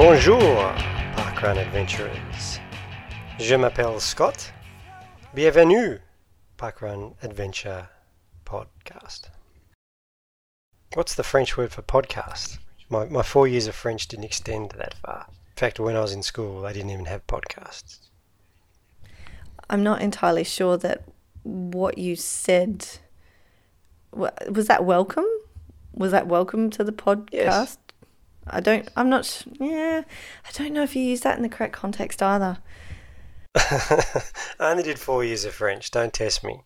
Bonjour, parkrun adventurers. Je m'appelle Scott. Bienvenue, Parkrun Adventure Podcast. What's the French word for podcast? My, my four years of French didn't extend that far. In fact, when I was in school, they didn't even have podcasts. I'm not entirely sure that what you said was that welcome. Was that welcome to the podcast? Yes. I don't. I'm not. Yeah, I don't know if you use that in the correct context either. I only did four years of French. Don't test me.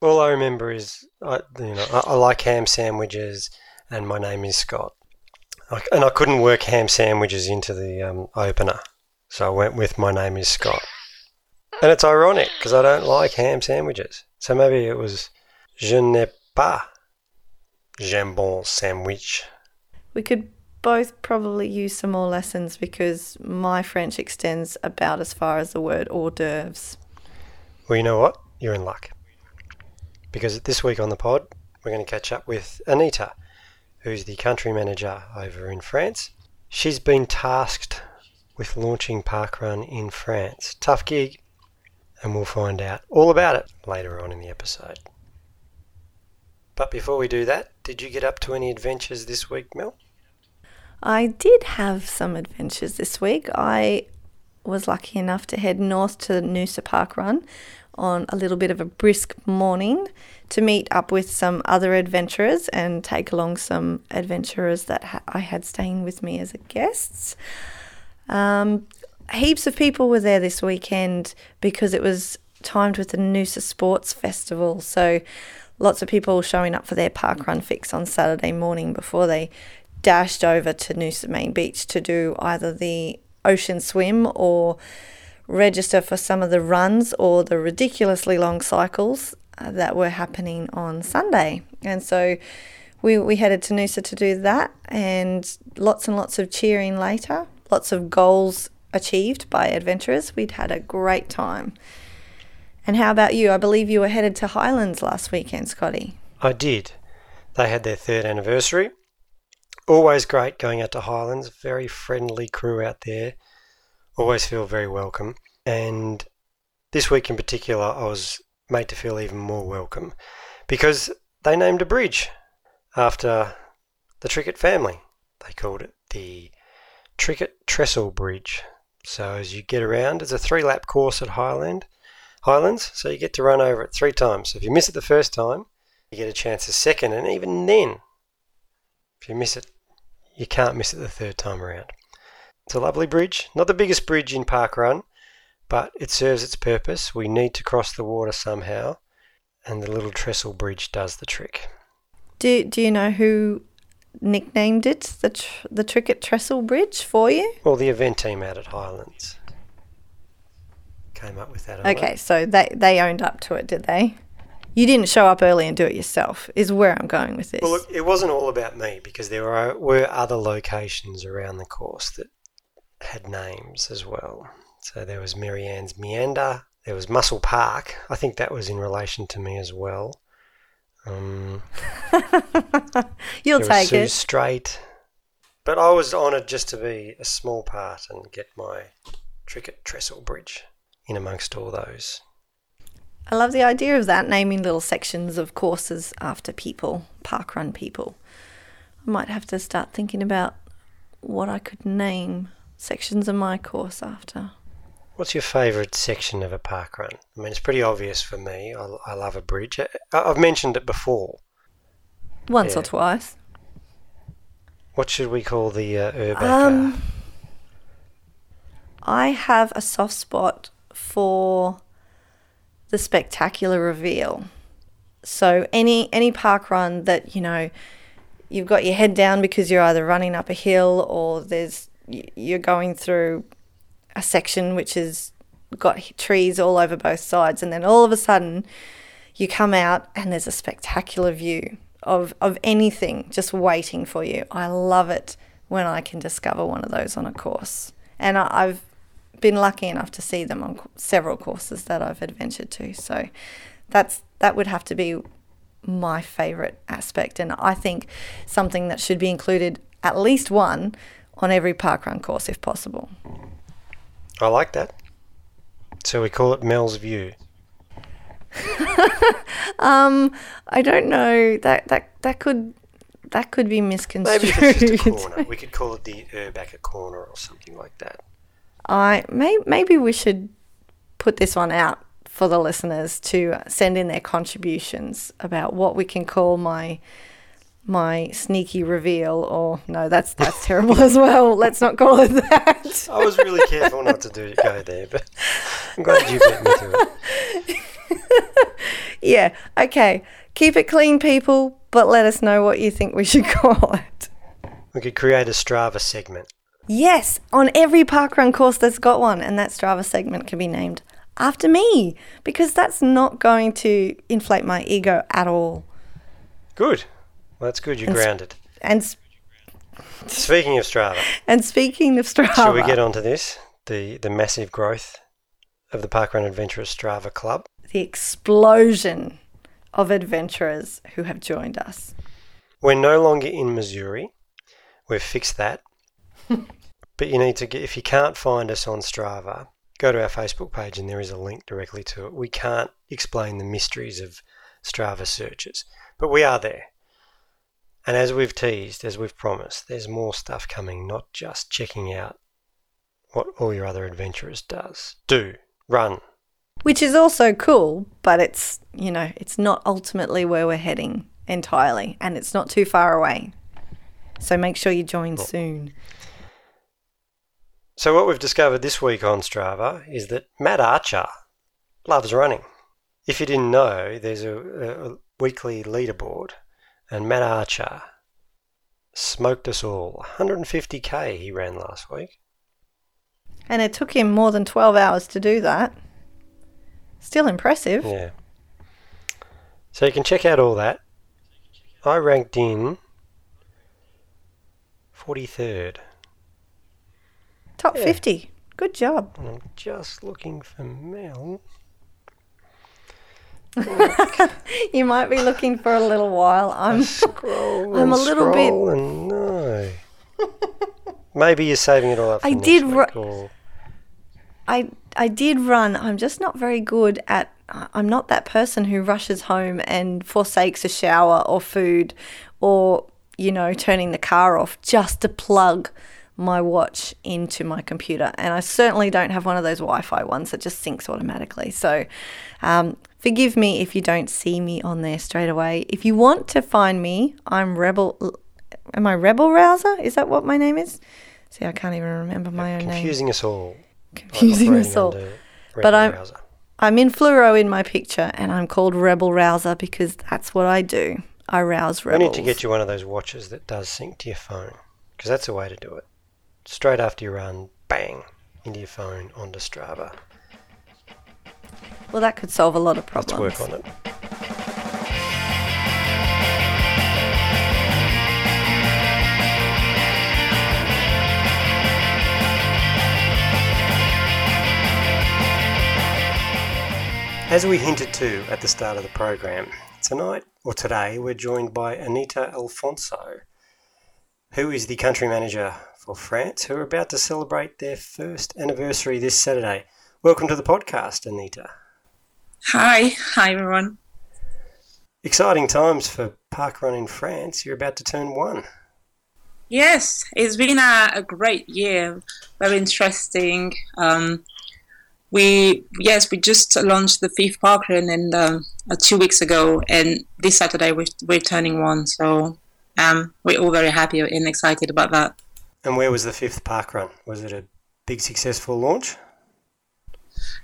All I remember is, I, you know, I, I like ham sandwiches, and my name is Scott. I, and I couldn't work ham sandwiches into the um, opener, so I went with my name is Scott. And it's ironic because I don't like ham sandwiches. So maybe it was je n'ai pas jambon sandwich. We could both probably use some more lessons because my French extends about as far as the word hors d'oeuvres. Well, you know what? You're in luck. Because this week on the pod, we're going to catch up with Anita, who's the country manager over in France. She's been tasked with launching Parkrun in France. Tough gig, and we'll find out all about it later on in the episode. But before we do that, did you get up to any adventures this week, Mel? I did have some adventures this week. I was lucky enough to head north to Noosa Park Run on a little bit of a brisk morning to meet up with some other adventurers and take along some adventurers that ha- I had staying with me as guests. Um, heaps of people were there this weekend because it was timed with the Noosa Sports Festival. So lots of people showing up for their park run fix on Saturday morning before they dashed over to Noosa Main Beach to do either the ocean swim or register for some of the runs or the ridiculously long cycles uh, that were happening on Sunday. And so we, we headed to Noosa to do that and lots and lots of cheering later, lots of goals achieved by adventurers. We'd had a great time. And how about you? I believe you were headed to Highlands last weekend, Scotty. I did. They had their third anniversary. Always great going out to Highlands. Very friendly crew out there. Always feel very welcome. And this week in particular, I was made to feel even more welcome because they named a bridge after the Trickett family. They called it the Trickett Trestle Bridge. So as you get around, it's a three-lap course at Highland, Highlands. So you get to run over it three times. So if you miss it the first time, you get a chance a second, and even then, if you miss it, you can't miss it the third time around. It's a lovely bridge, not the biggest bridge in Park Run, but it serves its purpose. We need to cross the water somehow, and the little trestle bridge does the trick. Do, do you know who nicknamed it the, tr- the Trickett Trestle Bridge for you? Well, the event team out at Highlands came up with that. Okay, so they, they owned up to it, did they? You didn't show up early and do it yourself, is where I'm going with this. Well, look, it wasn't all about me because there were, were other locations around the course that had names as well. So there was Marianne's Meander, there was Muscle Park. I think that was in relation to me as well. Um, You'll there was take Sue's it. Straight. But I was honoured just to be a small part and get my Trickett Trestle Bridge in amongst all those. I love the idea of that, naming little sections of courses after people, parkrun people. I might have to start thinking about what I could name sections of my course after. What's your favourite section of a park run? I mean, it's pretty obvious for me. I, I love a bridge. I, I've mentioned it before. Once Yeah. or twice. What should we call the uh? Um, I have a soft spot for the spectacular reveal. So any any park run that you know you've got your head down because you're either running up a hill or there's you're going through a section which has got trees all over both sides, and then all of a sudden you come out and there's a spectacular view of, of anything just waiting for you. I love it when I can discover one of those on a course. And I, I've been lucky enough to see them on several courses that I've adventured to. So that's that would have to be my favorite aspect and I think something that should be included at least one on every parkrun course if possible. I like that. So we call it Mel's View. Um, I don't know that that that could that could be misconstrued. Maybe if it's just a corner. We could call it the Erbacker corner or something like that. I may, maybe we should put this one out for the listeners to send in their contributions about what we can call my my sneaky reveal or no that's that's terrible as well let's not call it that I was really careful not to do go there, but I'm glad you beat me to it. yeah okay keep it clean people but let us know what you think we should call it We could create a Strava segment. Yes on every parkrun course that's got one and that strava segment can be named after me because that's not going to inflate my ego at all Good. Well, that's good. You're And grounded. and s- Speaking of Strava, And speaking of Strava, shall we get on to this? The the massive growth of the Parkrun Adventurers Strava Club. the explosion of adventurers who have joined us. We're no longer in Missouri. We've fixed that. but you need to get if you can't find us on Strava, go to our Facebook page and there is a link directly to it. We can't explain the mysteries of Strava searches, but we are there. And as we've teased, as we've promised, there's more stuff coming, not just checking out what all your other adventurers does. Do, run. Which is also cool, but it's, you know, it's not ultimately where we're heading entirely and it's not too far away. So make sure you join soon. So what we've discovered this week on Strava is that Matt Archer loves running. If you didn't know, there's a, a weekly leaderboard, and Matt Archer smoked us all. 150k he ran last week. And it took him more than 12 hours to do that. Still impressive. Yeah. So you can check out all that. I ranked in 43rd. Top Yeah. 50. Good job. And I'm just looking for Mel. You might be looking for a little while. I'm Scroll I'm a little bit- and no. Maybe you're saving it all up for I did ru- I I did run. I'm just not very good at. I'm not that person who rushes home and forsakes a shower or food, or you know, turning the car off just to plug my watch into my computer. And I certainly don't have one of those Wi-Fi ones that just syncs automatically. So, um, forgive me if you don't see me on there straight away. If you want to find me, I'm Rebel. Am I Rebel Rouser? Is that what my name is? See, I can't even remember my own name. confusing us all. Confusing us all. But I'm- Rouser. I'm in fluoro in my picture, and I'm called Rebel Rouser because that's what I do. I rouse We rebels. need to get you one of those watches that does sync to your phone, because that's the way to do it. Straight after you run, bang, into your phone onto Strava. Well, that could solve a lot of problems. Let's work on it. As we hinted to at the start of the program, tonight or today we're joined by Anita Afonso, who is the country manager for France, who are about to celebrate their first anniversary this Saturday. Welcome to the podcast, Anita. Hi, hi everyone. Exciting times for parkrun in France. You're about to turn one. Yes, it's been a, a great year, very interesting. Um, we yes, we just launched the fifth parkrun and um, uh, two weeks ago, and this Saturday we're, we're turning one. So um, we're all very happy and excited about that. And where was the fifth park run? Was it a big successful launch?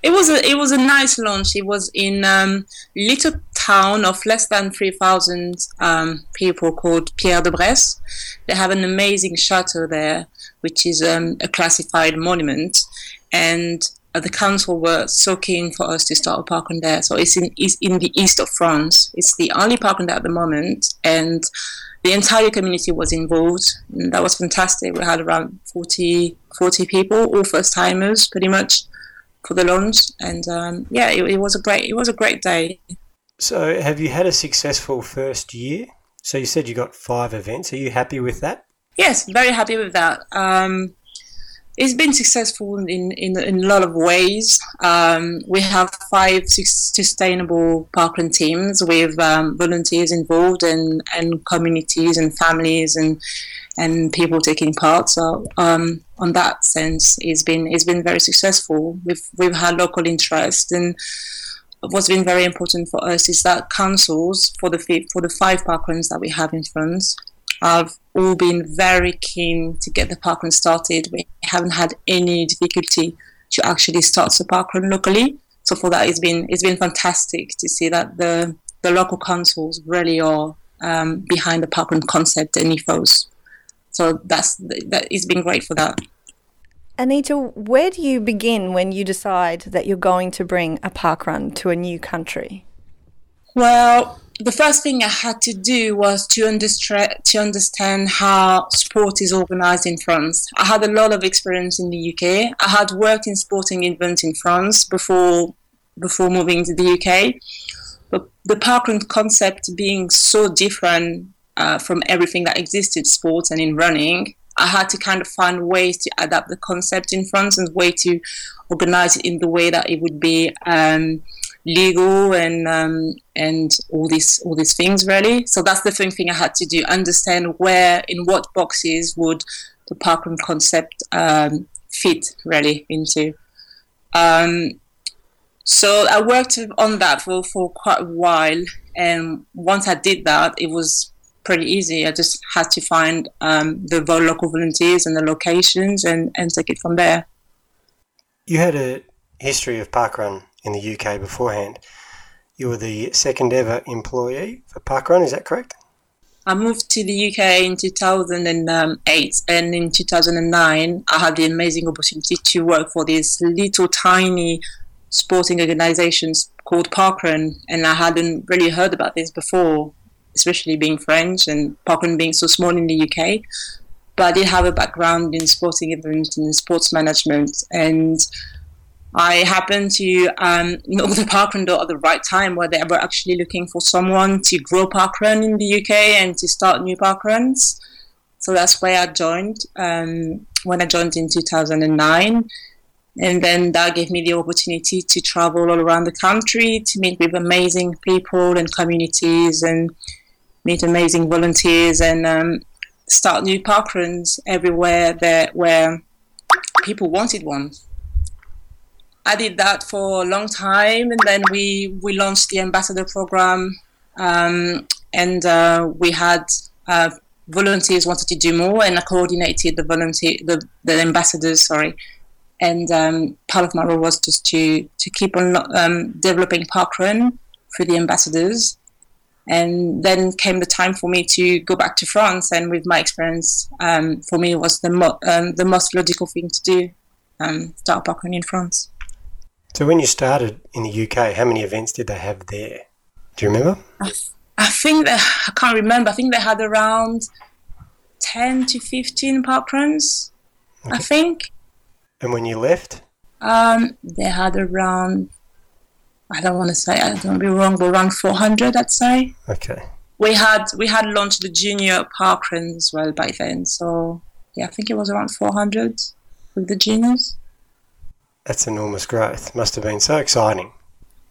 It was a it was a nice launch. It was in um, little town of less than three thousand um, people called Pierre de Bresse. They have an amazing chateau there, which is um, a classified monument, and uh, the council were so keen for us to start a park on there. So it's in it's in the east of France. It's the only park on there at the moment, and the entire community was involved. And that was fantastic. We had around 40, 40 people, all first timers, pretty much for the launch, and um, yeah, it, it was a great it was a great day. So, have you had a successful first year? So, you said you got five events. Are you happy with that? Yes, very happy with that. Um, it's been successful in, in, in a lot of ways. Um, we have five sustainable parkrun teams with um, volunteers involved and, and communities and families and and people taking part. So um, on that sense, it's been it's been very successful. We've we've had local interest and what's been very important for us is that councils for the for the five parkruns that we have in France have all been very keen to get the parkrun started. We haven't had any difficulty to actually start the parkrun locally. So for that, it's been it's been fantastic to see that the the local councils really are um, behind the parkrun concept and ethos. So that's that. It's been great for that. Anita, where do you begin when you decide that you're going to bring a parkrun to a new country? Well, the first thing I had to do was to, understand to understand how sport is organized in France. I had a lot of experience in the UK. I had worked in sporting events in France before before moving to the UK. But the parkrun concept being so different uh, from everything that existed, sports and in running, I had to kind of find ways to adapt the concept in France and way to organize it in the way that it would be um, legal and um, and all these all these things really. So that's the thing thing I had to do: understand where in what boxes would the parkrun concept um, fit really into. Um, so I worked on that for, for quite a while, and once I did that, it was pretty easy. I just had to find um, the local volunteers and the locations and, and take it from there. You had a history of parkrun in the UK beforehand. You were the second ever employee for parkrun, is that correct? I moved to the UK in 2008, and in 2009, I had the amazing opportunity to work for this little tiny sporting organization called Parkrun, and I hadn't really heard about this before especially being French and Parkrun being so small in the UK. But I did have a background in sporting events and sports management, and I happened to um, know the Parkrun door at the right time, where they were actually looking for someone to grow Parkrun in the UK and to start new Parkruns. So that's why I joined um, when I joined in 2009 and then that gave me the opportunity to travel all around the country to meet with amazing people and communities and meet amazing volunteers and um, start new parkruns everywhere that where people wanted one. I did that for a long time, and then we we launched the ambassador program, um, and uh, we had uh, volunteers wanted to do more, and I coordinated the volunteer the, the ambassadors. Sorry, and um, part of my role was just to to keep on um, developing parkrun for the ambassadors and then came the time for me to go back to France. And with my experience, um, for me, it was the, mo- um, the most logical thing to do, um, start parkrun in France. So when you started in the UK, how many events did they have there? Do you remember? I, I think that, I can't remember. I think they had around 10 to 15 parkruns, okay. I think. And when you left? Um, they had around I don't want to say I don't want to be wrong, but around 400, I'd say. Okay. We had we had launched the junior parkrun as well by then, so yeah, I think it was around 400 with the juniors. That's enormous growth. Must have been so exciting.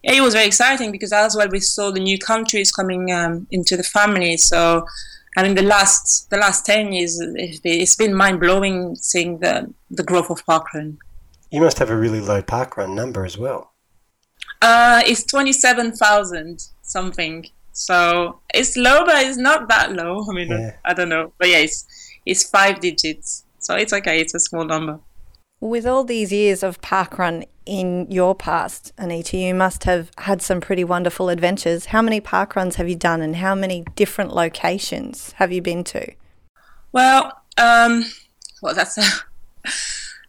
Yeah, it was very exciting because as well we saw the new countries coming um, into the family. So, I mean, the last the last ten years, it's been mind blowing seeing the the growth of parkrun. You must have a really low parkrun number as well. Uh, it's 27,000 something. So it's low, but it's not that low. I mean, yeah. I don't know. But yeah, it's, it's five digits. So it's okay. It's a small number. With all these years of parkrun in your past, Anita, you must have had some pretty wonderful adventures. How many parkruns have you done and how many different locations have you been to? Well, um, well, that's a,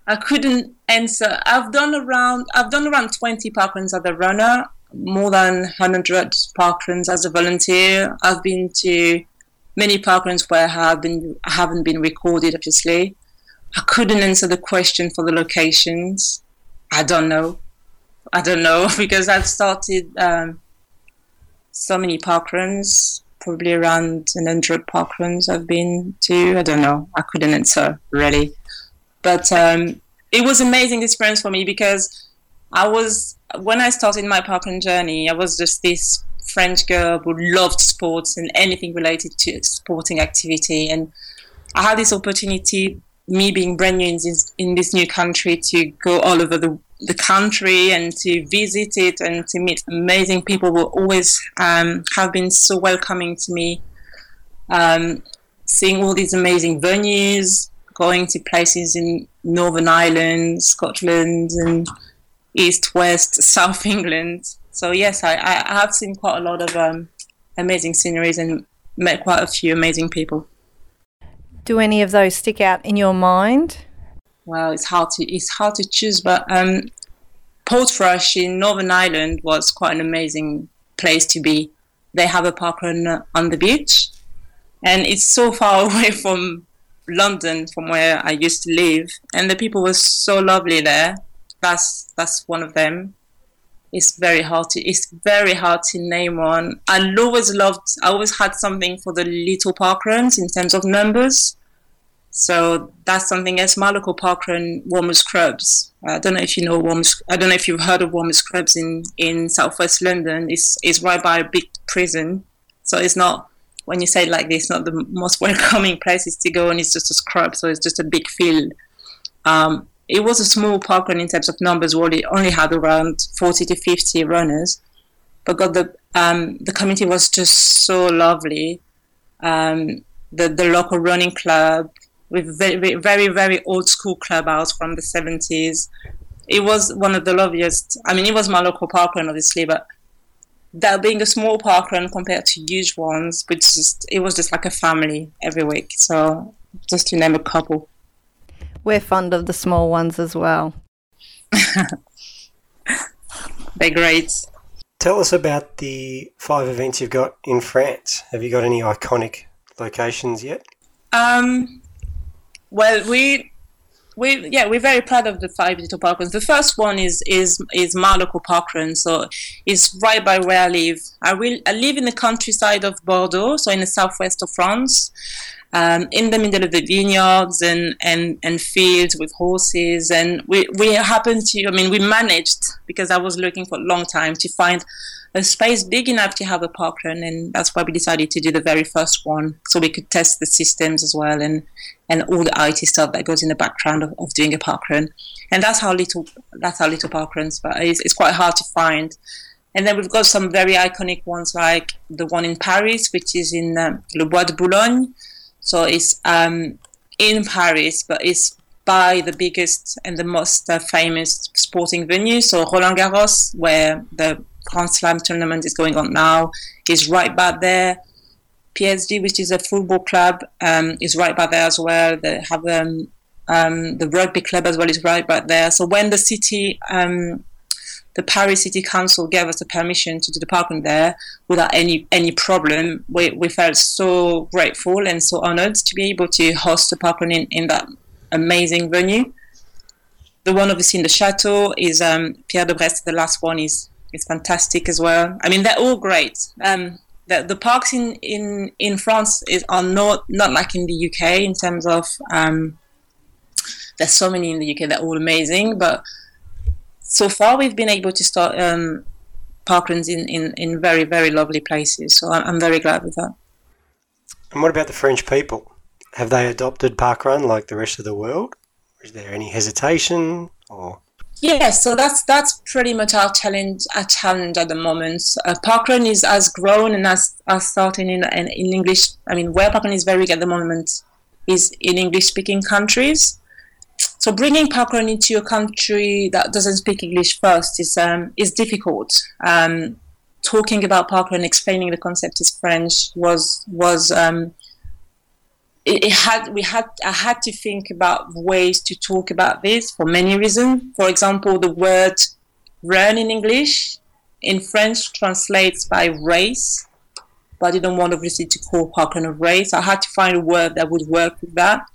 I couldn't answer. I've done around I've done around 20 parkruns as a runner, more than 100 parkruns as a volunteer. I've been to many parkruns where I have been haven't been recorded. Obviously, I couldn't answer the question for the locations. I don't know. I don't know because I've started um, so many parkruns. probably around an hundred parkruns I've been to. I don't know. I couldn't answer really, but um, it was amazing experience for me because I was when I started my parkrun journey, I was just this French girl who loved sports and anything related to sporting activity, and I had this opportunity, me being brand new in this, in this new country, to go all over the the country and to visit it and to meet amazing people who always um, have been so welcoming to me. Um, seeing all these amazing venues, going to places in Northern Ireland, Scotland, and East, West, South England. So yes, I, I have seen quite a lot of um, amazing sceneries and met quite a few amazing people. Do any of those stick out in your mind? Well, it's hard to it's hard to choose, but um, Portrush in Northern Ireland was quite an amazing place to be. They have a park on the beach, and it's so far away from London, from where I used to live, and the people were so lovely there. That's that's one of them. It's very hard to it's very hard to name one. I always loved. I always had something for the little park runs in terms of numbers. So that's something else. My local parkrun, Wormwood Scrubs. I don't know if you know Wormwood. I don't know if you've heard of Wormwood Scrubs in in southwest London. It's it's right by a big prison, so it's not when you say it like this, not the most welcoming places to go, and it's just a scrub, so it's just a big field. Um, it was a small parkrun in terms of numbers. We only, only had around 40 to 50 runners, but God, the um, the community was just so lovely. Um, the the local running club with very very very old school clubhouse from the 70s. It was one of the loveliest. I mean, it was my local parkrun, obviously, but that being a small parkrun compared to huge ones, which just it was just like a family every week. So just to name a couple. We're fond of the small ones as well. They're great. Tell us about the five events you've got in France. Have you got any iconic locations yet? Um, well, we we yeah we're very proud of the five little parkruns. The first one is is is my local parkrun, so it's right by where I live. I will I live in the countryside of Bordeaux, so in the southwest of France um, in the middle of the vineyards and, and, and fields with horses. And we, we happened to, I mean, we managed, because I was looking for a long time, to find a space big enough to have a park run. And that's why we decided to do the very first one, so we could test the systems as well and, and all the IT stuff that goes in the background of, of doing a park run. And that's how little, that's how little park runs, but it's, it's quite hard to find. And then we've got some very iconic ones like the one in Paris, which is in um, Le Bois de Boulogne, so it's um, in Paris, but it's by the biggest and the most uh, famous sporting venue. So Roland Garros, where the Grand Slam tournament is going on now, is right back there. PSG, which is a football club, um, is right by there as well. They have um, um, the rugby club as well is right back there. So when the city um, the Paris City Council gave us the permission to do the parking there without any any problem. We, we felt so grateful and so honored to be able to host the parking in, in that amazing venue. The one obviously in the chateau is um, Pierre de Bresse. The last one is is fantastic as well. I mean, they're all great. Um, the, the parks in, in, in France is are not not like in the UK in terms of um, there's so many in the UK. They're all amazing, but so far we've been able to start um, parkruns in, in, in very, very lovely places. So I'm, very glad with that. And what about the French people? Have they adopted parkrun like the rest of the world? Is there any hesitation or? Yeah, so that's that's pretty much our challenge. Our challenge at the moment. Uh, parkrun is has grown and has, has started in, in, in English. I mean, where parkrun is very good at the moment is in English speaking countries. So bringing parkrun into a country that doesn't speak English first is um, is difficult. Um, talking about parkrun, explaining the concept is French was was um, it, it, had we had I had to think about ways to talk about this for many reasons. For example, the word "run" in English in French translates by race, but I didn't want obviously to call parkrun a race. I had to find a word that would work with that.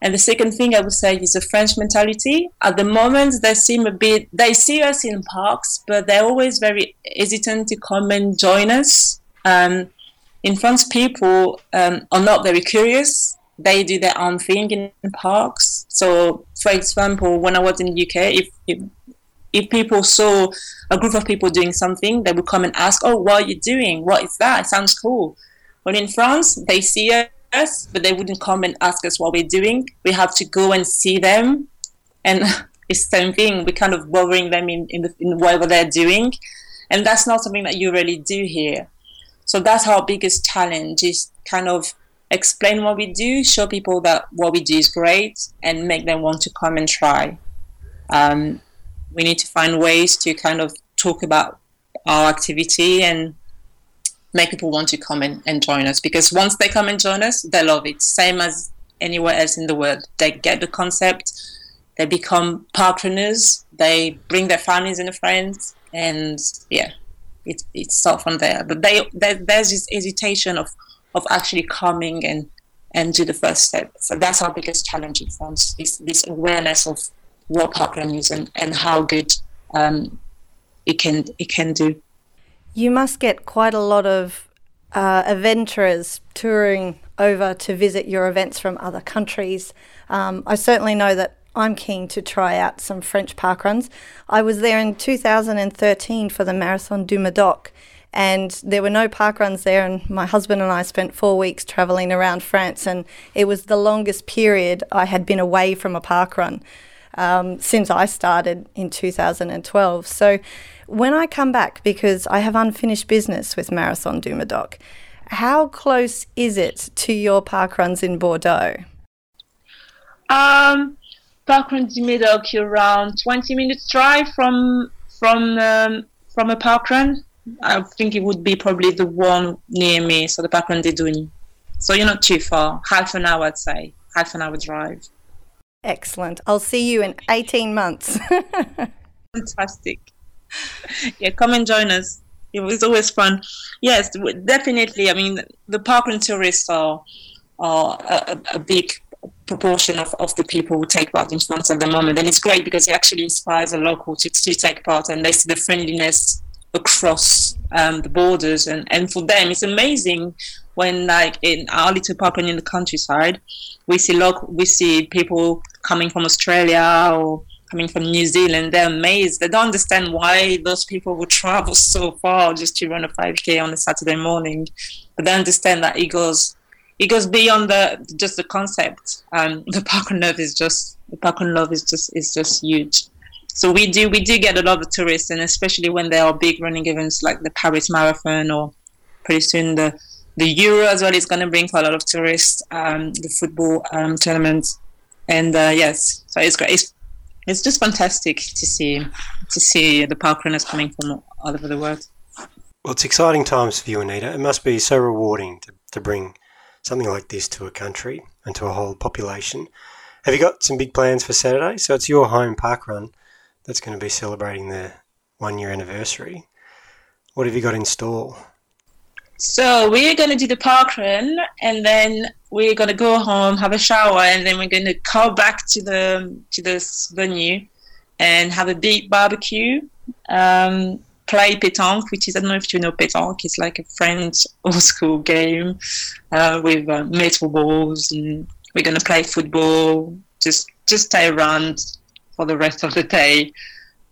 And the second thing I would say is the French mentality. At the moment, they seem a bit, they see us in parks, but they're always very hesitant to come and join us. Um, in France, people um, are not very curious. They do their own thing in parks. So, for example, when I was in the UK, if, if if people saw a group of people doing something, they would come and ask, "Oh, what are you doing? What is that? It sounds cool." But in France, they see us, but they wouldn't come and ask us what we're doing. We have to go and see them, and it's the same thing. We're kind of bothering them in in, the, in whatever they're doing, and that's not something that you really do here. So that's our biggest challenge: is kind of explain what we do, show people that what we do is great, and make them want to come and try. Um, we need to find ways to kind of talk about our activity and make people want to come and, and join us because once they come and join us they love it. Same as anywhere else in the world. They get the concept they become partners they bring their families and friends and yeah it, it's stuff from there. But they, they there's this hesitation of of actually coming and and do the first step. So that's our biggest challenge in france this, this awareness of what parkrun is and, and how good um, it can it can do. You must get quite a lot of uh, adventurers touring over to visit your events from other countries. Um, I certainly know that I'm keen to try out some French park runs. I was there in 2013 for the Marathon du Médoc, and there were no park runs there. And my husband and I spent four weeks traveling around France, and it was the longest period I had been away from a parkrun um, since I started in 2012. So when I come back, because I have unfinished business with Marathon du Médoc, how close is it to your park runs in Bordeaux? Um, parkrun du Médoc, around 20 minutes drive from from um, from a parkrun. I think it would be probably the one near me, so the park parkrun de Douny. So you're not too far, half an hour, I'd say, half an hour drive. Excellent. I'll see you in 18 months. Fantastic. Yeah, come and join us. It was always fun. Yes, definitely. I mean, the parkrun tourists are, are a, a big proportion of, of the people who take part in France at the moment. And it's great because it actually inspires the local to, to take part and they see the friendliness across um, the borders. And, and for them, it's amazing when, like, in our little parkrun in the countryside, we see local, we see people coming from Australia or coming from New Zealand, they're amazed. They don't understand why those people would travel so far just to run a 5k on a Saturday morning. But they understand that it goes it goes beyond the just the concept. Um, the parkrun love is just the parkrun love is just is just huge. So we do we do get a lot of tourists, and especially when there are big running events like the Paris Marathon or pretty soon the the Euro as well is going to bring quite a lot of tourists. Um, the football um, tournaments and uh, yes, so it's great. It's, it's just fantastic to see to see the park runners coming from all over the world. Well, it's exciting times for you, Anita. It must be so rewarding to, to bring something like this to a country and to a whole population. Have you got some big plans for Saturday? So it's your home park run that's going to be celebrating the one year anniversary. What have you got in store? So we're going to do the park run and then we're gonna go home, have a shower, and then we're gonna go back to the to this venue and have a big barbecue. Um, play pétanque, which is I don't know if you know pétanque. It's like a French old school game uh, with uh, metal balls, and we're gonna play football. Just just stay around for the rest of the day.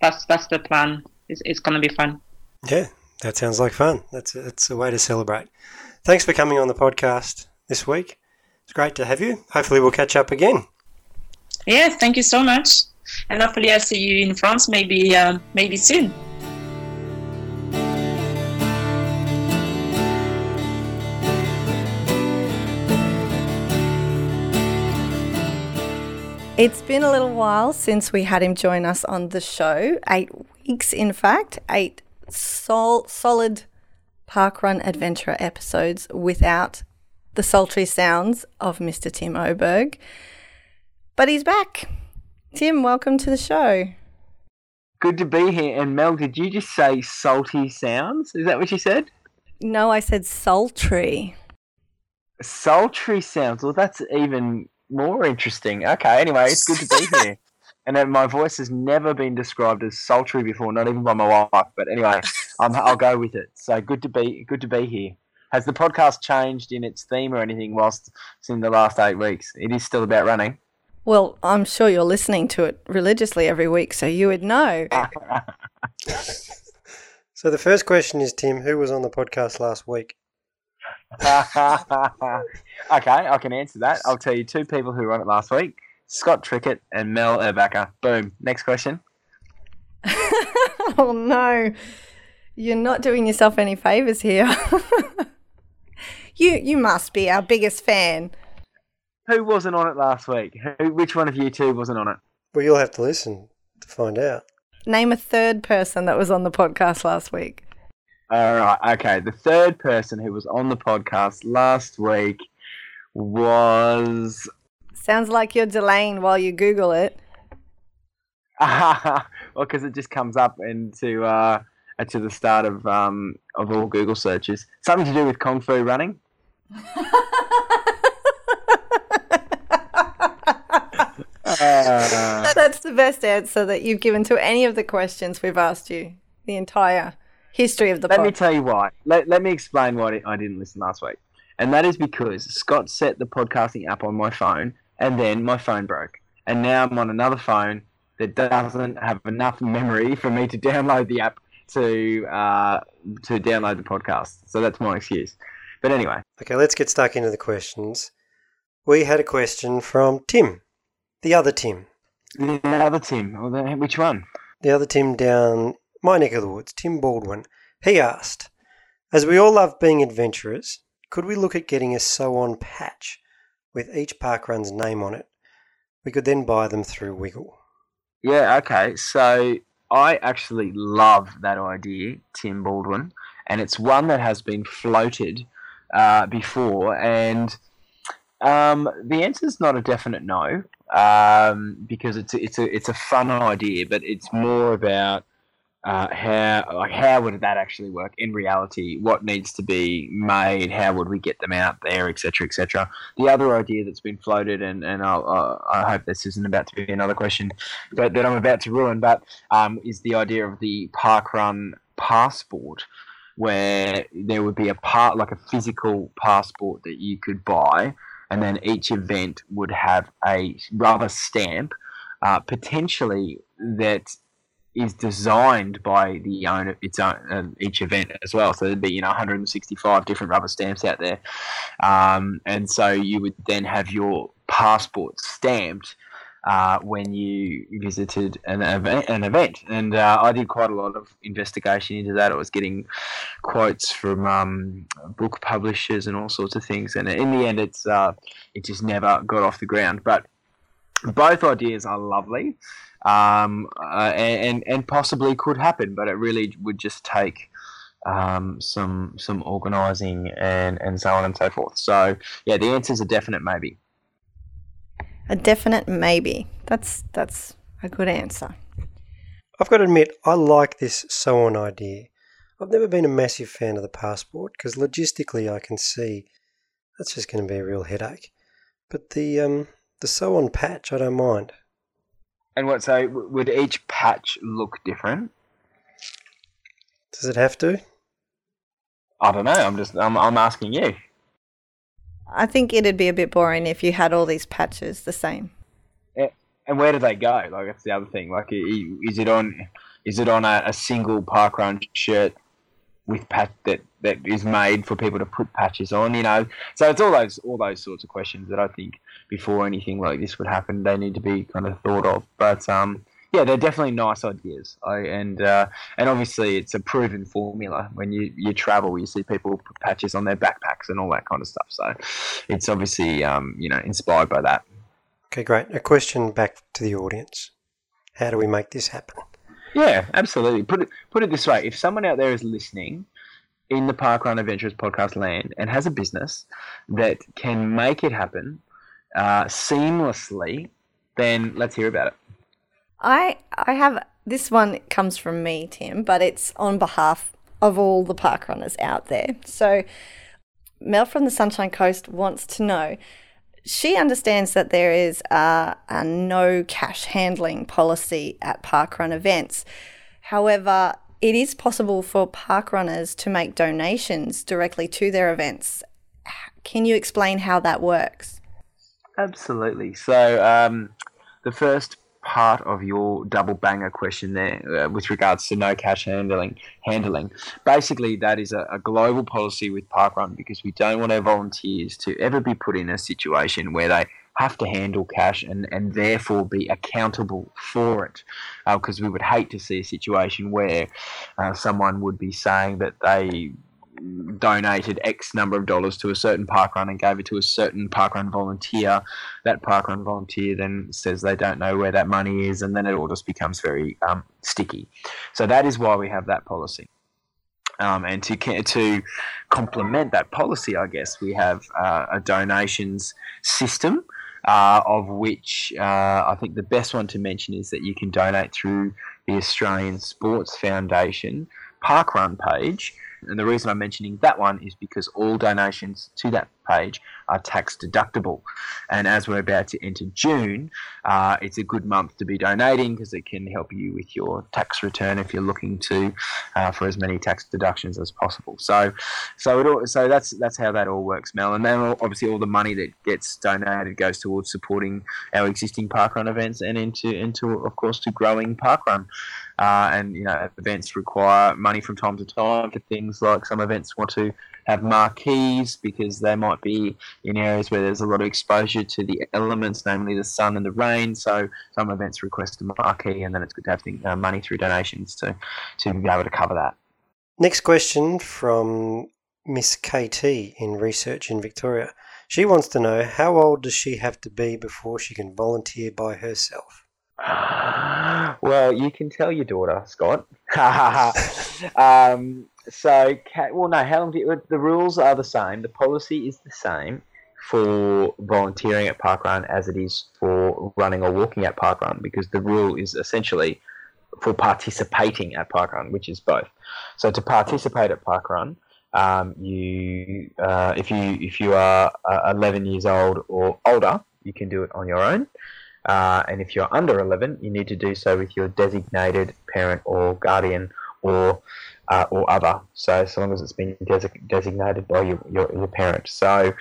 That's that's the plan. It's, it's gonna be fun. Yeah, that sounds like fun. That's a, that's a way to celebrate. Thanks for coming on the podcast this week. It's great to have you. Hopefully, we'll catch up again. Yeah, thank you so much, and hopefully, I'll see you in France. Maybe, uh, maybe soon. It's been a little while since we had him join us on the show. Eight weeks, in fact, eight sol- solid parkrun adventure episodes without the sultry sounds of Mr. Tim Oberg. But he's back. Tim, welcome to the show. Good to be here. And Mel, did you just say salty sounds? Is that what you said? No, I said sultry. Sultry sounds. Well, that's even more interesting. Okay, anyway, it's good to be here. And my voice has never been described as sultry before, not even by my wife. But anyway, um, I'll go with it. So good to be good to be here. Has the podcast changed in its theme or anything whilst it's in the last eight weeks? It is still about running. Well, I'm sure you're listening to it religiously every week, so you would know. So the first question is Tim, who was on the podcast last week? okay, I can answer that. I'll tell you two people who were on it last week Scott Trickett and Mel Erbacker. Boom. Next question. oh no, you're not doing yourself any favors here. you you must be our biggest fan. Who wasn't on it last week? Who, which one of you two wasn't on it? Well, you'll have to listen to find out. Name a third person that was on the podcast last week. All right. Okay. The third person who was on the podcast last week was. Sounds like you're delaying while you Google it. well, because it just comes up into uh, to the start of um, of all Google searches. Something to do with kung fu running. Uh, That's the best answer that you've given to any of the questions we've asked you. The entire history of the let me tell you why. Let, let me explain why I didn't listen last week. And that is because Scott set the podcasting app on my phone, and then my phone broke. And now I'm on another phone that doesn't have enough memory for me to download the app to uh, to download the podcast. So that's my excuse. But anyway, Okay, let's get stuck into the questions. We had a question from Tim, the other Tim, the other Tim, which one? the other Tim down my neck of the woods, Tim Baldwin. He asked, As we all love being adventurers, could we look at getting a sew on patch with each parkrun's name on it? We could then buy them through Wiggle. Yeah, okay. So I actually love that idea, Tim Baldwin, and it's one that has been floated uh, before, and um, the answer is not a definite no, um, because it's a, it's a it's a fun idea, but it's more about uh, how like how would that actually work in reality? What needs to be made? How would we get them out there, etc., etc. The other idea that's been floated, and and I'll, I hope this isn't about to be another question, but that I'm about to ruin, but um, is the idea of the park run passport, where there would be a part like a physical passport that you could buy, and then each event would have a rubber stamp, uh, potentially that is designed by the owner its own uh, each event as well. So there'd be you know 165 different rubber stamps out there, um, and so you would then have your passport stamped uh, when you visited an event. An event. And uh, I did quite a lot of investigation into that. I was getting quotes from um, book publishers and all sorts of things. And in the end, it's uh, it just never got off the ground. But both ideas are lovely, um, uh, and and possibly could happen. But it really would just take. Um, some some organising and, and so on and so forth. So yeah, the answer is a definite maybe. A definite maybe. That's that's a good answer. I've got to admit, I like this so on idea. I've never been a massive fan of the passport because logistically I can see that's just going to be a real headache. But the um, the sew on patch, I don't mind. And what so would each patch look different? Does it have to? I don't know. I'm just I'm I'm asking you. I think it'd be a bit boring if you had all these patches the same. And where do they go? Like that's the other thing. Like, is it on is it on a, a single parkrun shirt with patch that that is made for people to put patches on? You know, so it's all those all those sorts of questions that I think before anything like this would happen, they need to be kind of thought of. But um, yeah, they're definitely nice ideas. I, and uh, and obviously it's a proven formula. When you, you travel, you see people put patches on their backpacks and all that kind of stuff. So it's obviously um, you know inspired by that. Okay, great. A question back to the audience. How do we make this happen? Yeah, absolutely. Put it put it this way: if someone out there is listening in the Parkrun Adventures podcast land and has a business that can make it happen uh, seamlessly, then let's hear about it. I I have this one comes from me, Tim, but it's on behalf of all the park runners out there. So Mel from the Sunshine Coast wants to know. She understands that there is a, a no cash handling policy at parkrun events. However, it is possible for park runners to make donations directly to their events. Can you explain how that works? Absolutely. So, um, the first part of your double banger question there uh, with regards to no cash handling handling basically that is a, a, global policy with parkrun because we don't want our volunteers to ever be put in a situation where they have to handle cash and, and therefore be accountable for it. Because uh, we would hate to see a situation where uh, someone would be saying that they donated X number of dollars to a certain parkrun and gave it to a certain parkrun volunteer. That parkrun volunteer then says they don't know where that money is, and then it all just becomes very um, sticky. So that is why we have that policy. Um, and to to complement that policy, I guess we have uh, a donations system uh, of which uh, I think the best one to mention is that you can donate through the Australian Sports Foundation Parkrun page. And the reason I'm mentioning that one is because all donations to that page are tax deductible. And as we're about to enter June, uh, it's a good month to be donating because it can help you with your tax return if you're looking to uh, for as many tax deductions as possible. So, so it all, so that's that's how that all works, Mel. And then obviously all the money that gets donated goes towards supporting our existing parkrun events and into into of course to growing parkrun. Uh, and you know events require money from time to time for things like some events want to have marquees because they might be in areas where there's a lot of exposure to the elements, namely the sun and the rain. So some events request a marquee, and then it's good to have the, uh, money through donations to to be able to cover that. Next question from Miss KT in research in Victoria. She wants to know how old does she have to be before she can volunteer by herself? well, you can tell your daughter, Scott. um, so, well, no, how long do you, the rules are the same. The policy is the same for volunteering at parkrun as it is for running or walking at parkrun because the rule is essentially for participating at parkrun, which is both. So, to participate at parkrun, um, you uh, if you if you are uh, 11 years old or older, you can do it on your own. Uh, and if you're under 11, you need to do so with your designated parent or guardian or uh, or other. So, so long as it's been designated by your, your, your parent. So,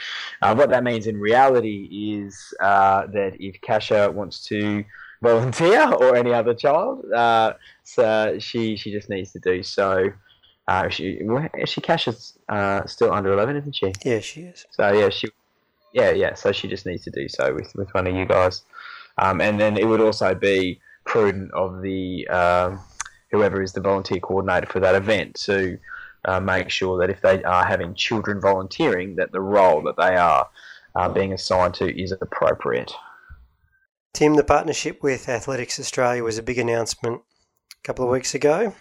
uh, what that means in reality is uh, that if Kasha wants to volunteer or any other child, uh, so she she just needs to do so. Uh, she she Kasha's uh, still under eleven, isn't she? Yeah, she is. So yeah, she yeah yeah. So she just needs to do so with with one of you guys. Um, and then it would also be prudent of the um, whoever is the volunteer coordinator for that event to uh, make sure that if they are having children volunteering, that the role that they are uh, being assigned to is appropriate. Tim, the partnership with Athletics Australia was a big announcement a couple of weeks ago.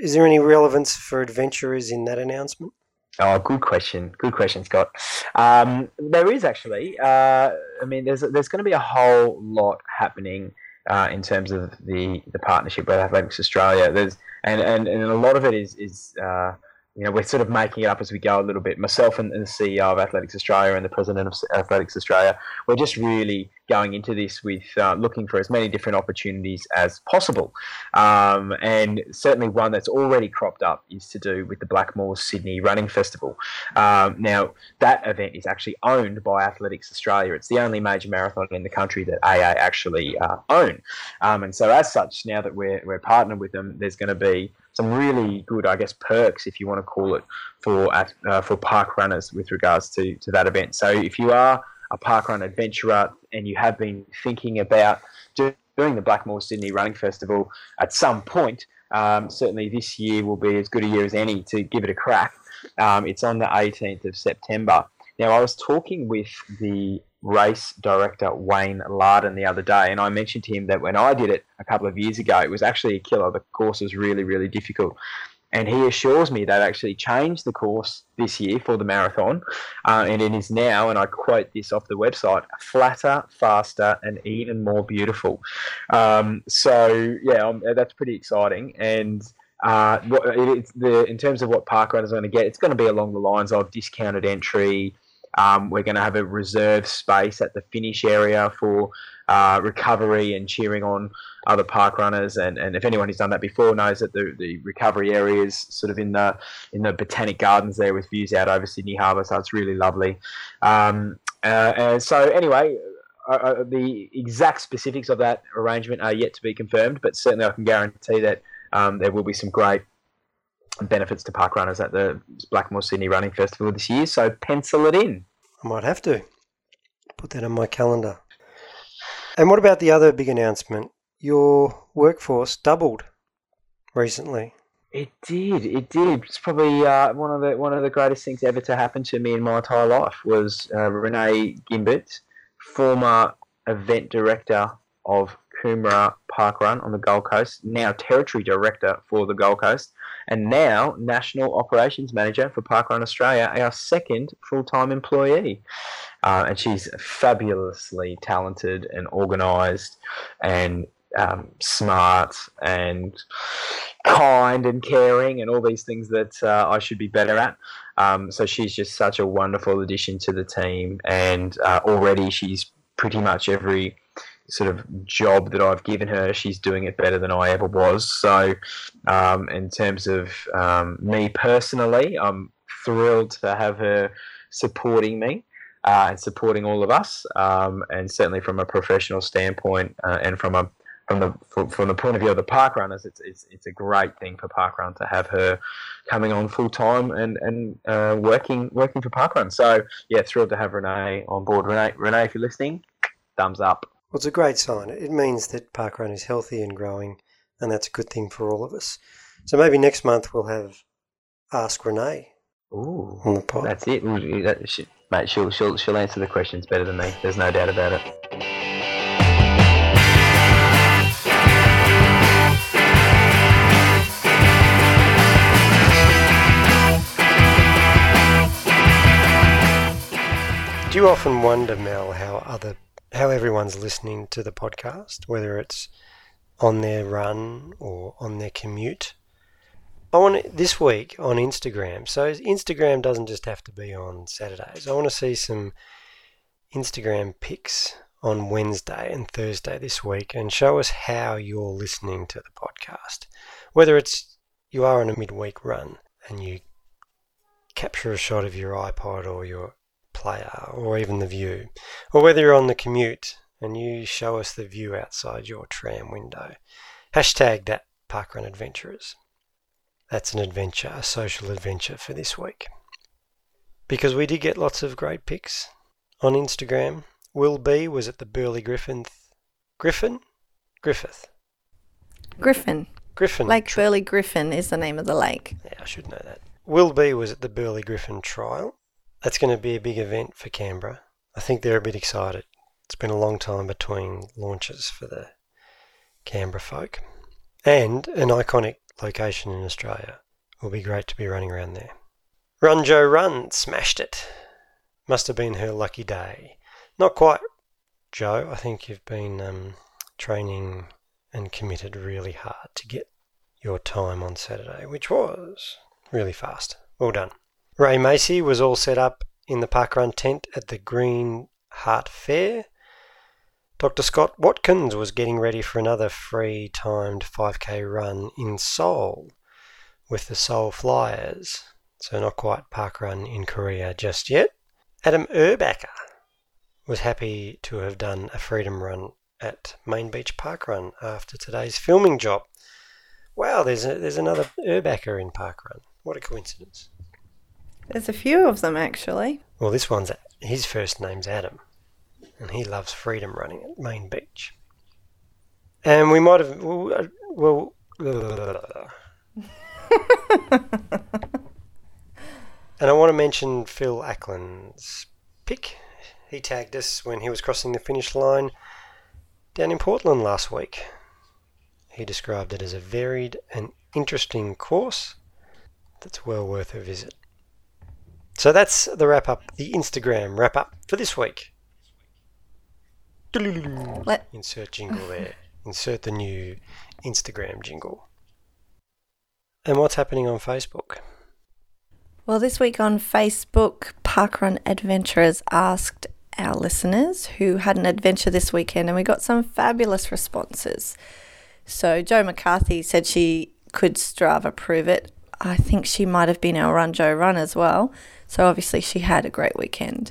Is there any relevance for adventurers in that announcement? Oh, good question. Good question, Scott. Um, there is actually. Uh, I mean, there's there's going to be a whole lot happening uh, in terms of the, the partnership with Athletics Australia. There's and, and, and a lot of it is is uh, you know, we're sort of making it up as we go a little bit. Myself and, and, the CEO of Athletics Australia and the president of Athletics Australia, we're just really going into this with uh, looking for as many different opportunities as possible. Um, and certainly one that's already cropped up is to do with the Blackmore Sydney Running Festival. Um, now, that event is actually owned by Athletics Australia. It's the only major marathon in the country that AA actually uh, own. Um, and so, as such, now that we're, we're partnered with them, there's going to be some really good, I guess, perks, if you want to call it, for uh, for park runners with regards to, to that event. So if you are a parkrun adventurer and you have been thinking about doing the Blackmore Sydney Running Festival at some point, um, certainly this year will be as good a year as any to give it a crack. Um, it's on the 18th of September. Now, I was talking with the race director Wayne Larden the other day, and I mentioned to him that when I did it a couple of years ago, it was actually a killer. The course was really, really difficult. And he assures me they've actually changed the course this year for the marathon, uh, and it is now, and I quote this off the website, flatter, faster, and even more beautiful. Um, so yeah, um, that's pretty exciting. And uh, the, in terms of what parkrun is going to get, it's going to be along the lines of discounted entry, um, we're going to have a reserve space at the finish area for uh, recovery and cheering on other park runners. And, and if anyone who's done that before knows that the, the recovery area is sort of in the in the botanic gardens there with views out over Sydney Harbour, so it's really lovely. Um, uh, so anyway. Uh, uh, the exact specifics of that arrangement are yet to be confirmed, but certainly I can guarantee that um, there will be some great benefits to park runners at the Blackmore Sydney Running Festival this year. So pencil it in. I might have to put that on my calendar. And what about the other big announcement? Your workforce doubled recently. It did. It did. It's probably uh, one of the one of the greatest things ever to happen to me in my entire life was uh, Renee Gimbert, former event director of Coomera Park Run on the Gold Coast, now territory director for the Gold Coast, and now national operations manager for Parkrun Australia, our second full time employee. Uh, and she's fabulously talented and organised and um, smart and kind and caring and all these things that uh, I should be better at. Um, so she's just such a wonderful addition to the team, and uh, already she's pretty much every sort of job that I've given her, she's doing it better than I ever was. So, um, in terms of um, me personally, I'm thrilled to have her supporting me. Uh, and supporting all of us, um, and certainly from a professional standpoint, uh, and from a from the from the point of view of the park runners, it's it's, it's a great thing for parkrun to have her coming on full time and and uh, working working for parkrun. So yeah, thrilled to have Renee on board. Renee, Renee, if you're listening, thumbs up. Well, it's a great sign. It means that parkrun is healthy and growing, and that's a good thing for all of us. So maybe next month we'll have Ask Renee Ooh, on the pod. That's it. Mate, she'll, she'll, she'll answer the questions better than me. There's no doubt about it. Do you often wonder, Mel, how other how everyone's listening to the podcast, whether it's on their run or on their commute. I want this week on Instagram. So Instagram doesn't just have to be on Saturdays. I want to see some Instagram pics on Wednesday and Thursday this week and show us how you're listening to the podcast. Whether it's you are on a midweek run and you capture a shot of your iPod or your player or even the view, or whether you're on the commute and you show us the view outside your tram window. Hashtag that Parkrun Adventurers. That's an adventure, a social adventure for this week. Because we did get lots of great pics on Instagram. Will B was at the Burley Griffin. Griffin? Griffith. Griffin. Griffin. Lake Burley Griffin is the name of the lake. Yeah, I should know that. Will B was at the Burley Griffin trial that's going to be a big event for Canberra. I think they're a bit excited. It's been a long time between launches for the Canberra folk. And an iconic location in Australia. Will be great to be running around there. Run Joe Run smashed it. Must have been her lucky day. Not quite, Joe. I think you've been um, training and committed really hard to get your time on Saturday, which was really fast. Well done. Ray Macy was all set up in the parkrun tent at the Green Heart Fair. Dr. Scott Watkins was getting ready for another free timed 5k run in Seoul with the Seoul Flyers, so not quite parkrun in Korea just yet. Adam Erbacker was happy to have done a freedom run at Main Beach Parkrun after today's filming job. Wow, there's a, there's another Erbacker in Parkrun. What a coincidence. There's a few of them actually. Well, this one's his first name's Adam, and he loves freedom running at Main Beach. And we might have well, uh, well and I want to mention Phil Ackland's pick. He tagged us when he was crossing the finish line down in Portland last week. He described it as a varied and interesting course that's well worth a visit. So that's the wrap up, the Instagram wrap up for this week. Let- Insert jingle there. Insert the new Instagram jingle. And what's happening on Facebook? Well, this week on Facebook, Parkrun Adventurers asked our listeners who had an adventure this weekend, and we got some fabulous responses. So, Joe McCarthy said she could Strava prove it. I think she might have been our Run Joe run as well. So, obviously, she had a great weekend.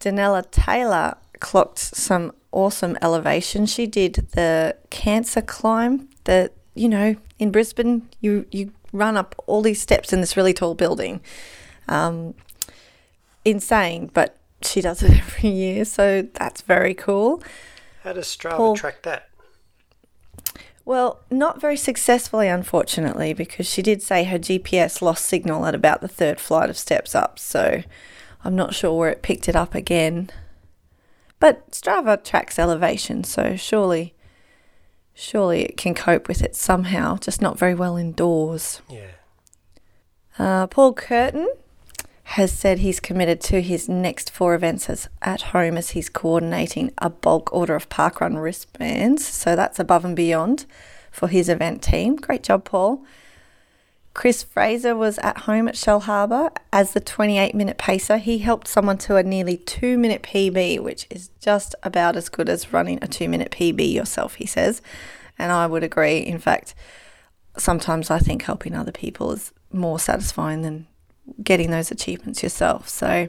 Danella Taylor clocked some awesome elevation. She did the cancer climb that, you know, in Brisbane, you, you run up all these steps in this really tall building. Um, insane, but she does it every year, so that's very cool. How does Strava Paul- track that? Well, not very successfully, unfortunately, because she did say her GPS lost signal at about the third flight of steps up, so I'm not sure where it picked it up again. But Strava tracks elevation, so surely, surely it can cope with it somehow, just not very well indoors. Yeah. Uh, Paul Curtin has said he's committed to his next four events as at home as he's coordinating a bulk order of parkrun wristbands. So that's above and beyond for his event team. Great job, Paul. Chris Fraser was at home at Shell Harbour as the 28 minute pacer. He helped someone to a nearly two minute PB, which is just about as good as running a two minute PB yourself, he says. And I would agree. In fact, sometimes I think helping other people is more satisfying than getting those achievements yourself. So,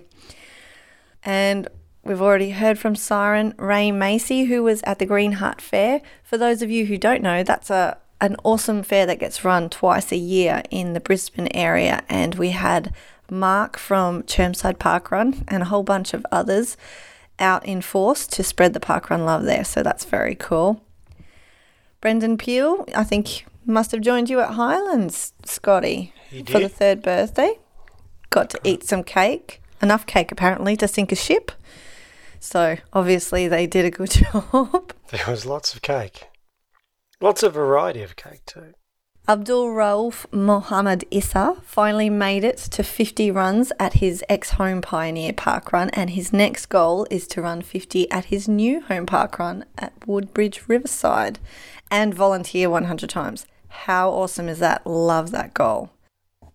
and we've already heard from Siren Ray Macy, who was at the Green Heart Fair. For those of you who don't know, that's a an awesome fair that gets run twice a year in the Brisbane area, and we had Mark from Chermside Parkrun and a whole bunch of others out in force to spread the parkrun love there. So that's very cool. Brendan Peel, I think, must have joined you at Highlands, Scotty, for the third birthday. Got to eat some cake, enough cake apparently to sink a ship. So obviously they did a good job. There was lots of cake. Lots of variety of cake too. Abdul Rauf Mohammed Issa finally made it to 50 runs at his ex home Pioneer Park Run, and his next goal is to run 50 at his new home park run at Woodbridge Riverside and volunteer 100 times. How awesome is that? Love that goal.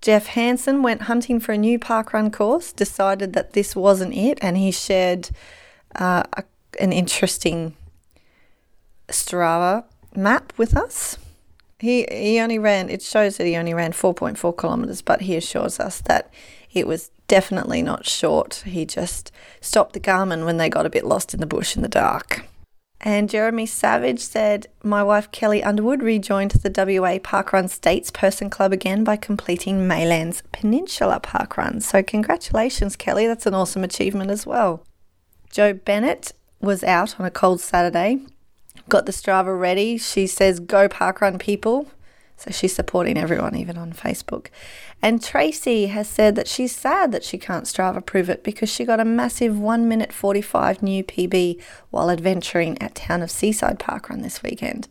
Jeff Hansen went hunting for a new parkrun course, decided that this wasn't it, and he shared uh, a, an interesting Strava map with us. He he only ran. It shows that he only ran 4.4 kilometers, but he assures us that it was definitely not short. He just stopped the Garmin when they got a bit lost in the bush in the dark. And Jeremy Savage said, My wife Kelly Underwood rejoined the WA Parkrun States Person Club again by completing Maylands Peninsula Parkrun. So, congratulations, Kelly. That's an awesome achievement as well. Joe Bennett was out on a cold Saturday, got the Strava ready. She says, Go Parkrun people. So she's supporting everyone, even on Facebook. And Tracy has said that she's sad that she can't Strava prove it because she got a massive 1 minute 45 new PB while adventuring at Town of Seaside Park Parkrun this weekend.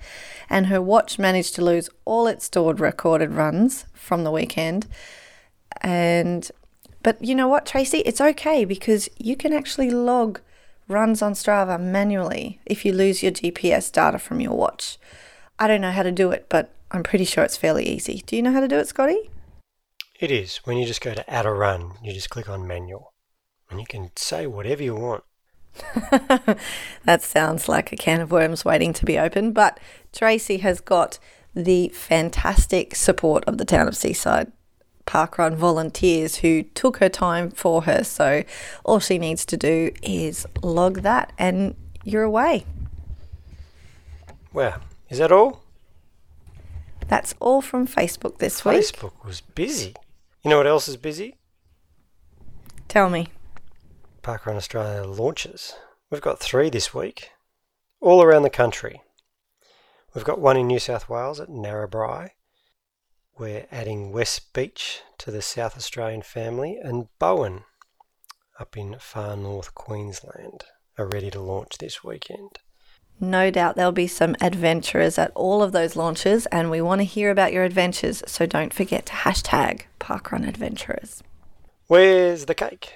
And her watch managed to lose all its stored recorded runs from the weekend. And but you know what, Tracy? It's okay because you can actually log runs on Strava manually if you lose your GPS data from your watch. I don't know how to do it, but I'm pretty sure it's fairly easy. Do you know how to do it, Scotty? It is. When you just go to add a run, you just click on manual. And you can say whatever you want. that sounds like a can of worms waiting to be opened, but Tracy has got the fantastic support of the town of Seaside Parkrun volunteers who took her time for her. So all she needs to do is log that and you're away. Wow. Is that all? That's all from Facebook this week. Facebook was busy. You know what else is busy? Tell me. Parker Parkrun Australia launches. We've got three this week, all around the country. We've got one in New South Wales at Narrabri. We're adding West Beach to the South Australian family, and Bowen up in far north Queensland are ready to launch this weekend. No doubt there'll be some adventurers at all of those launches, and we want to hear about your adventures, so don't forget to hashtag Parkrun Adventurers. Where's the cake?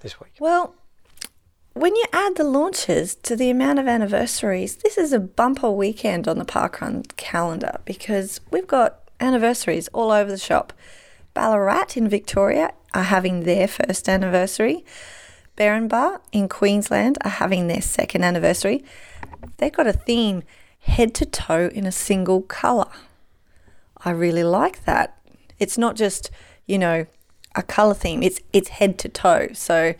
This week. Well, when you add the launches to the amount of anniversaries, this is a bumper weekend on the Parkrun calendar because we've got anniversaries all over the shop. Ballarat in Victoria are having their first anniversary. Bar in Queensland are having their second anniversary. They've got a theme head to toe in a single colour. I really like that. It's not just, you know, a colour theme, it's it's head to toe. So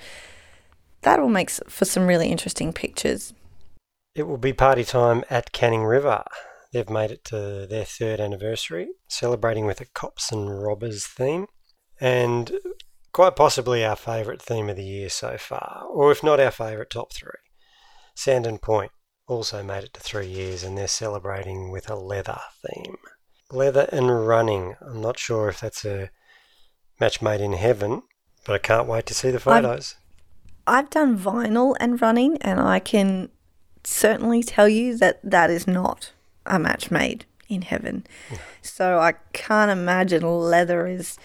that will make for some really interesting pictures. It will be party time at Canning River. They've made it to their third anniversary, celebrating with a cops and robbers theme, and quite possibly our favourite theme of the year so far, or if not our favourite, top three. Sandon Point also made it to three years, and they're celebrating with a leather theme. Leather and running. I'm not sure if that's a match made in heaven, but I can't wait to see the photos. I've, I've done vinyl and running, and I can certainly tell you that that is not a match made in heaven. So I can't imagine leather is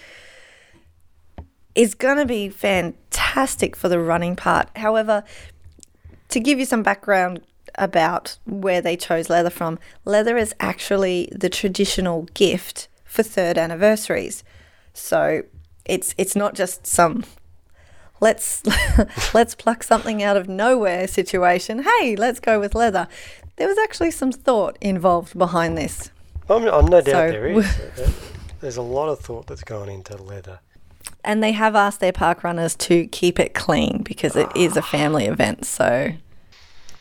is going to be fantastic for the running part. However, to give you some background about where they chose leather from, leather is actually the traditional gift for third anniversaries. So it's it's not just some let's let's pluck something out of nowhere situation. Hey, let's go with leather. There was actually some thought involved behind this. I'm, I'm no doubt so, there is. There's a lot of thought that's gone into leather. And they have asked their park runners to keep it clean because it is a family event. So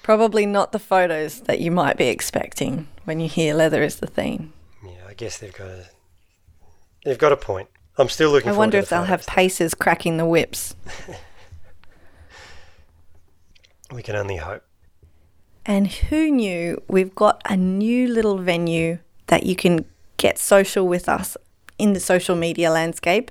probably not the photos that you might be expecting when you hear leather is the theme. Yeah, I guess they've got a they've got a point. I'm still looking. I wonder if the they'll have paces cracking the whips. we can only hope. And who knew we've got a new little venue that you can get social with us in the social media landscape.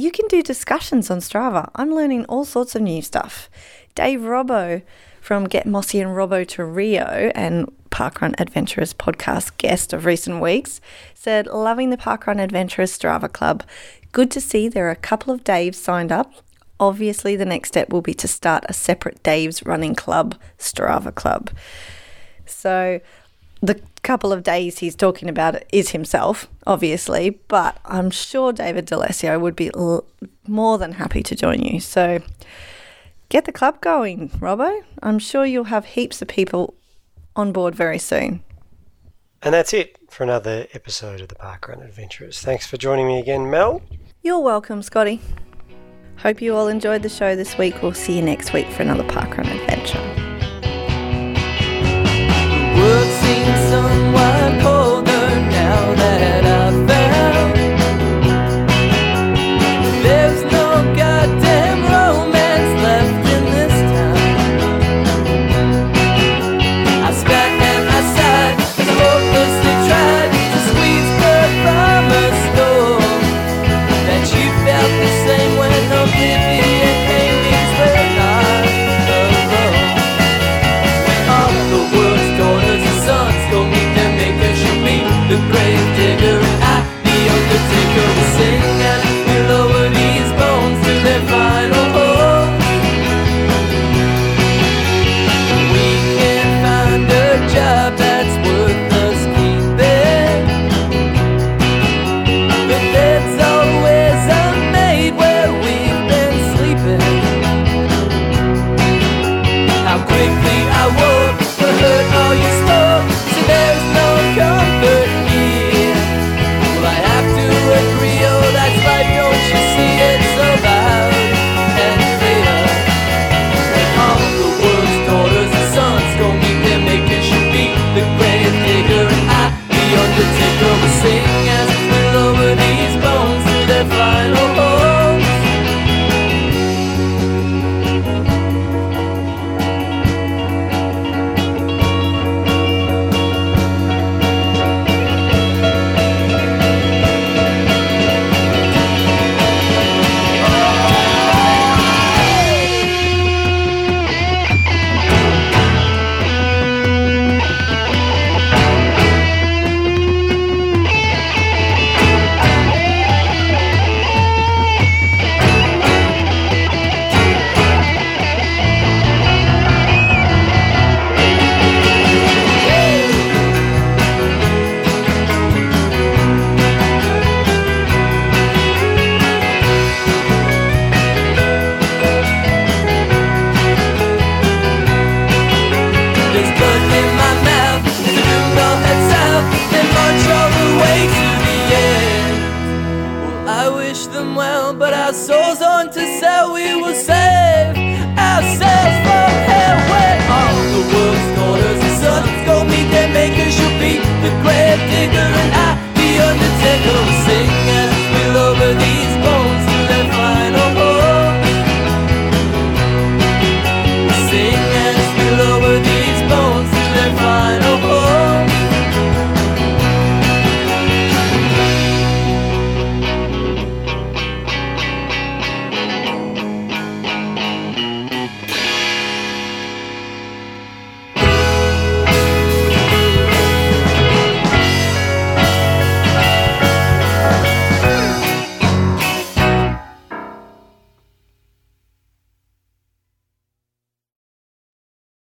You can do discussions on Strava. I'm learning all sorts of new stuff. Dave Robbo from Get Mossy and Robbo to Rio and Parkrun Adventurers podcast guest of recent weeks, said, Loving the Parkrun Adventurers Strava Club. Good to see there are a couple of Daves signed up. Obviously, the next step will be to start a separate Dave's Running Club, Strava Club. So, the couple of days he's talking about is himself, obviously, but I'm sure David D'Alessio would be l- more than happy to join you. So, get the club going, Robbo. I'm sure you'll have heaps of people on board very soon. And that's it for another episode of the Parkrun Adventurers. Thanks for joining me again, Mel. You're welcome, Scotty. Hope you all enjoyed the show this week. We'll see you next week for another Parkrun adventure.